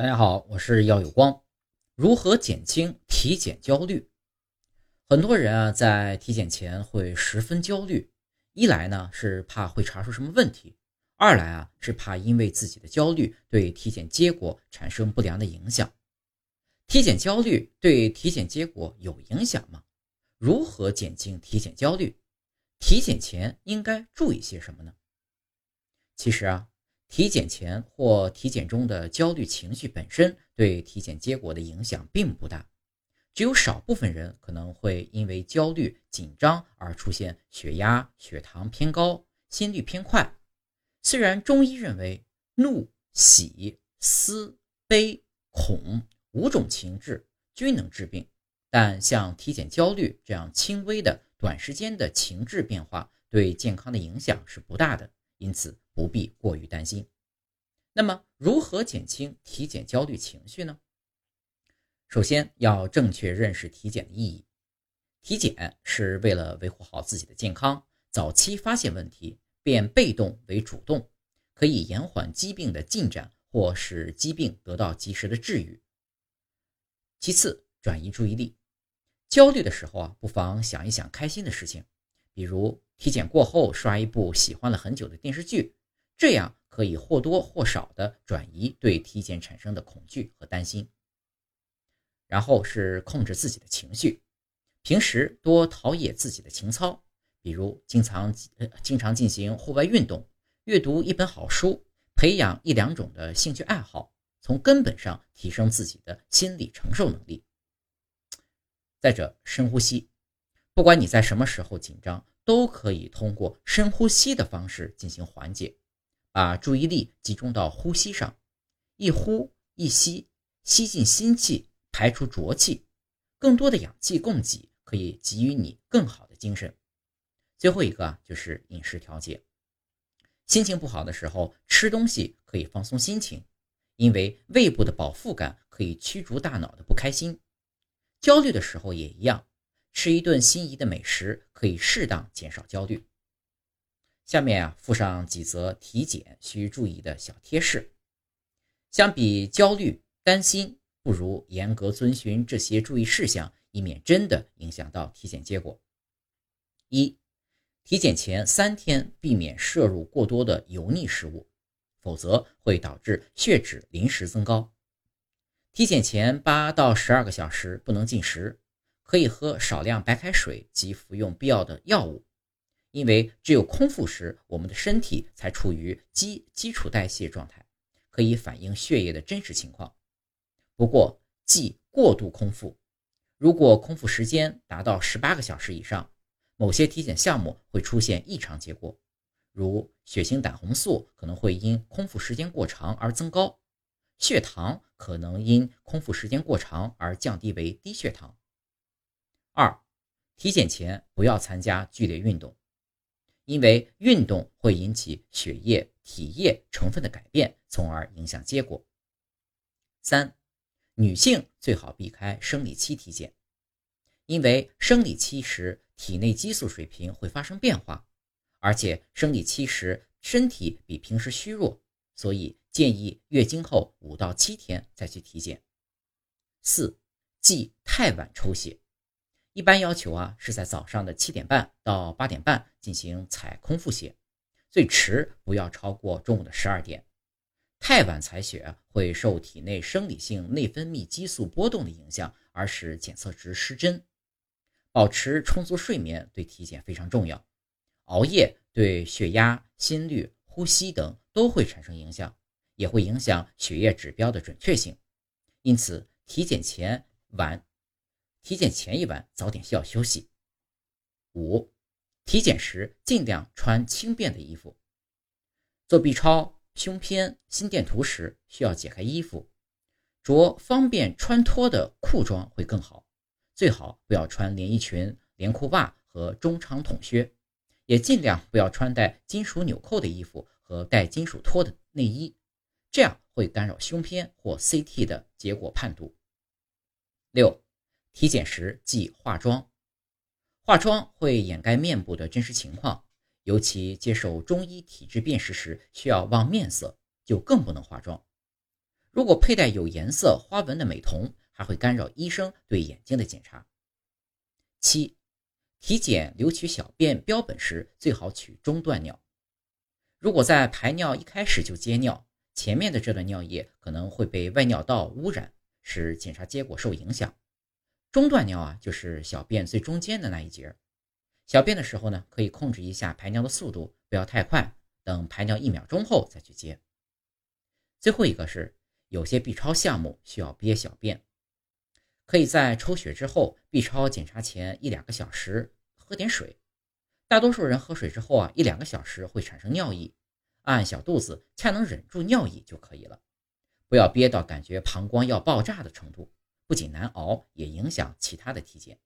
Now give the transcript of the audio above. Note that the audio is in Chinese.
大家好，我是耀有光。如何减轻体检焦虑？很多人啊，在体检前会十分焦虑，一来呢是怕会查出什么问题，二来啊是怕因为自己的焦虑对体检结果产生不良的影响。体检焦虑对体检结果有影响吗？如何减轻体检焦虑？体检前应该注意些什么呢？其实啊。体检前或体检中的焦虑情绪本身对体检结果的影响并不大，只有少部分人可能会因为焦虑紧张而出现血压、血糖偏高、心率偏快。虽然中医认为怒、喜、思、悲、恐五种情志均能治病，但像体检焦虑这样轻微的短时间的情志变化对健康的影响是不大的，因此。不必过于担心。那么，如何减轻体检焦虑情绪呢？首先要正确认识体检的意义。体检是为了维护好自己的健康，早期发现问题，变被动为主动，可以延缓疾病的进展，或使疾病得到及时的治愈。其次，转移注意力。焦虑的时候啊，不妨想一想开心的事情，比如体检过后刷一部喜欢了很久的电视剧。这样可以或多或少的转移对体检产生的恐惧和担心。然后是控制自己的情绪，平时多陶冶自己的情操，比如经常呃经常进行户外运动，阅读一本好书，培养一两种的兴趣爱好，从根本上提升自己的心理承受能力。再者，深呼吸，不管你在什么时候紧张，都可以通过深呼吸的方式进行缓解。把注意力集中到呼吸上，一呼一吸，吸进新气，排出浊气，更多的氧气供给可以给予你更好的精神。最后一个就是饮食调节，心情不好的时候吃东西可以放松心情，因为胃部的饱腹感可以驱逐大脑的不开心。焦虑的时候也一样，吃一顿心仪的美食可以适当减少焦虑。下面啊，附上几则体检需注意的小贴士。相比焦虑担心，不如严格遵循这些注意事项，以免真的影响到体检结果。一、体检前三天避免摄入过多的油腻食物，否则会导致血脂临时增高。体检前八到十二个小时不能进食，可以喝少量白开水及服用必要的药物。因为只有空腹时，我们的身体才处于基基础代谢状态，可以反映血液的真实情况。不过，忌过度空腹。如果空腹时间达到十八个小时以上，某些体检项目会出现异常结果，如血清胆红素可能会因空腹时间过长而增高，血糖可能因空腹时间过长而降低为低血糖。二，体检前不要参加剧烈运动。因为运动会引起血液、体液成分的改变，从而影响结果。三、女性最好避开生理期体检，因为生理期时体内激素水平会发生变化，而且生理期时身体比平时虚弱，所以建议月经后五到七天再去体检。四、忌太晚抽血。一般要求啊是在早上的七点半到八点半进行采空腹血，最迟不要超过中午的十二点。太晚采血会受体内生理性内分泌激素波动的影响，而使检测值失真。保持充足睡眠对体检非常重要。熬夜对血压、心率、呼吸等都会产生影响，也会影响血液指标的准确性。因此，体检前晚。体检前一晚早点需要休息。五，体检时尽量穿轻便的衣服。做 B 超、胸片、心电图时需要解开衣服，着方便穿脱的裤装会更好。最好不要穿连衣裙、连裤袜和中长筒靴，也尽量不要穿戴金属纽扣的衣服和带金属托的内衣，这样会干扰胸片或 CT 的结果判读。六。体检时忌化妆，化妆会掩盖面部的真实情况，尤其接受中医体质辨识时需要望面色，就更不能化妆。如果佩戴有颜色、花纹的美瞳，还会干扰医生对眼睛的检查。七，体检留取小便标本时，最好取中段尿。如果在排尿一开始就接尿，前面的这段尿液可能会被外尿道污染，使检查结果受影响。中段尿啊，就是小便最中间的那一节。小便的时候呢，可以控制一下排尿的速度，不要太快，等排尿一秒钟后再去接。最后一个是。有些 B 超项目需要憋小便，可以在抽血之后，B 超检查前一两个小时喝点水。大多数人喝水之后啊，一两个小时会产生尿意，按小肚子恰能忍住尿意就可以了，不要憋到感觉膀胱要爆炸的程度，不仅难熬，也影响其他的体检。